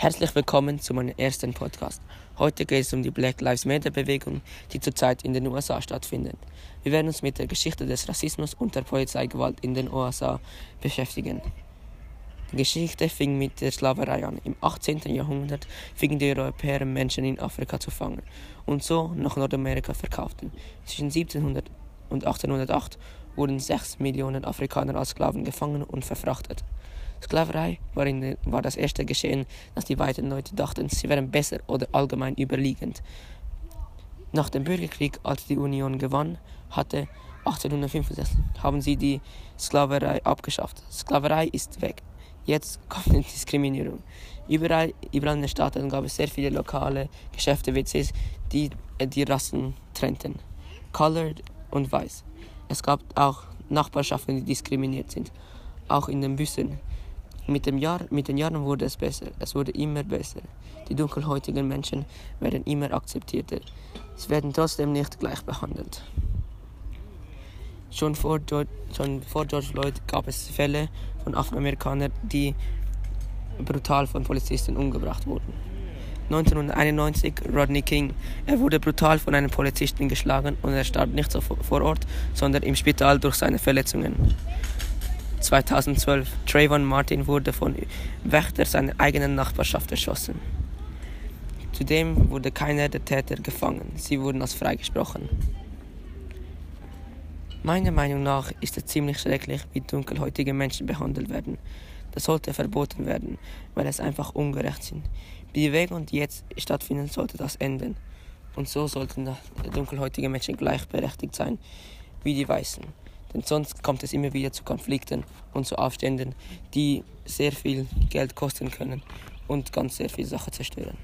Herzlich willkommen zu meinem ersten Podcast. Heute geht es um die Black Lives Matter Bewegung, die zurzeit in den USA stattfindet. Wir werden uns mit der Geschichte des Rassismus und der Polizeigewalt in den USA beschäftigen. Die Geschichte fing mit der Sklaverei an. Im 18. Jahrhundert fingen die Europäer Menschen in Afrika zu fangen und so nach Nordamerika verkauften. Zwischen 1700 und 1808 wurden 6 Millionen Afrikaner als Sklaven gefangen und verfrachtet. Sklaverei war, in, war das erste Geschehen, dass die weiten Leute dachten, sie wären besser oder allgemein überliegend. Nach dem Bürgerkrieg, als die Union gewann hatte, 1865 haben sie die Sklaverei abgeschafft. Sklaverei ist weg. Jetzt kommt die Diskriminierung. Überall, überall in den Staaten gab es sehr viele lokale Geschäfte, WCs, die die Rassen trennten. Colored und Weiß. Es gab auch Nachbarschaften, die diskriminiert sind. Auch in den Bussen. Mit, dem Jahr, mit den Jahren wurde es besser. Es wurde immer besser. Die dunkelhäutigen Menschen werden immer akzeptierter. Sie werden trotzdem nicht gleich behandelt. Schon vor, George, schon vor George Floyd gab es Fälle von Afroamerikanern, die brutal von Polizisten umgebracht wurden. 1991 Rodney King. Er wurde brutal von einem Polizisten geschlagen und er starb nicht vor Ort, sondern im Spital durch seine Verletzungen. 2012. Trayvon Martin wurde von Wächter seiner eigenen Nachbarschaft erschossen. Zudem wurde keiner der Täter gefangen. Sie wurden als freigesprochen. Meiner Meinung nach ist es ziemlich schrecklich, wie dunkelhäutige Menschen behandelt werden. Das sollte verboten werden, weil es einfach ungerecht sind. Wie die Wege und jetzt stattfinden, sollte das enden. Und so sollten dunkelhäutige Menschen gleichberechtigt sein wie die Weißen. Denn sonst kommt es immer wieder zu Konflikten und zu Aufständen, die sehr viel Geld kosten können und ganz sehr viele Sachen zerstören.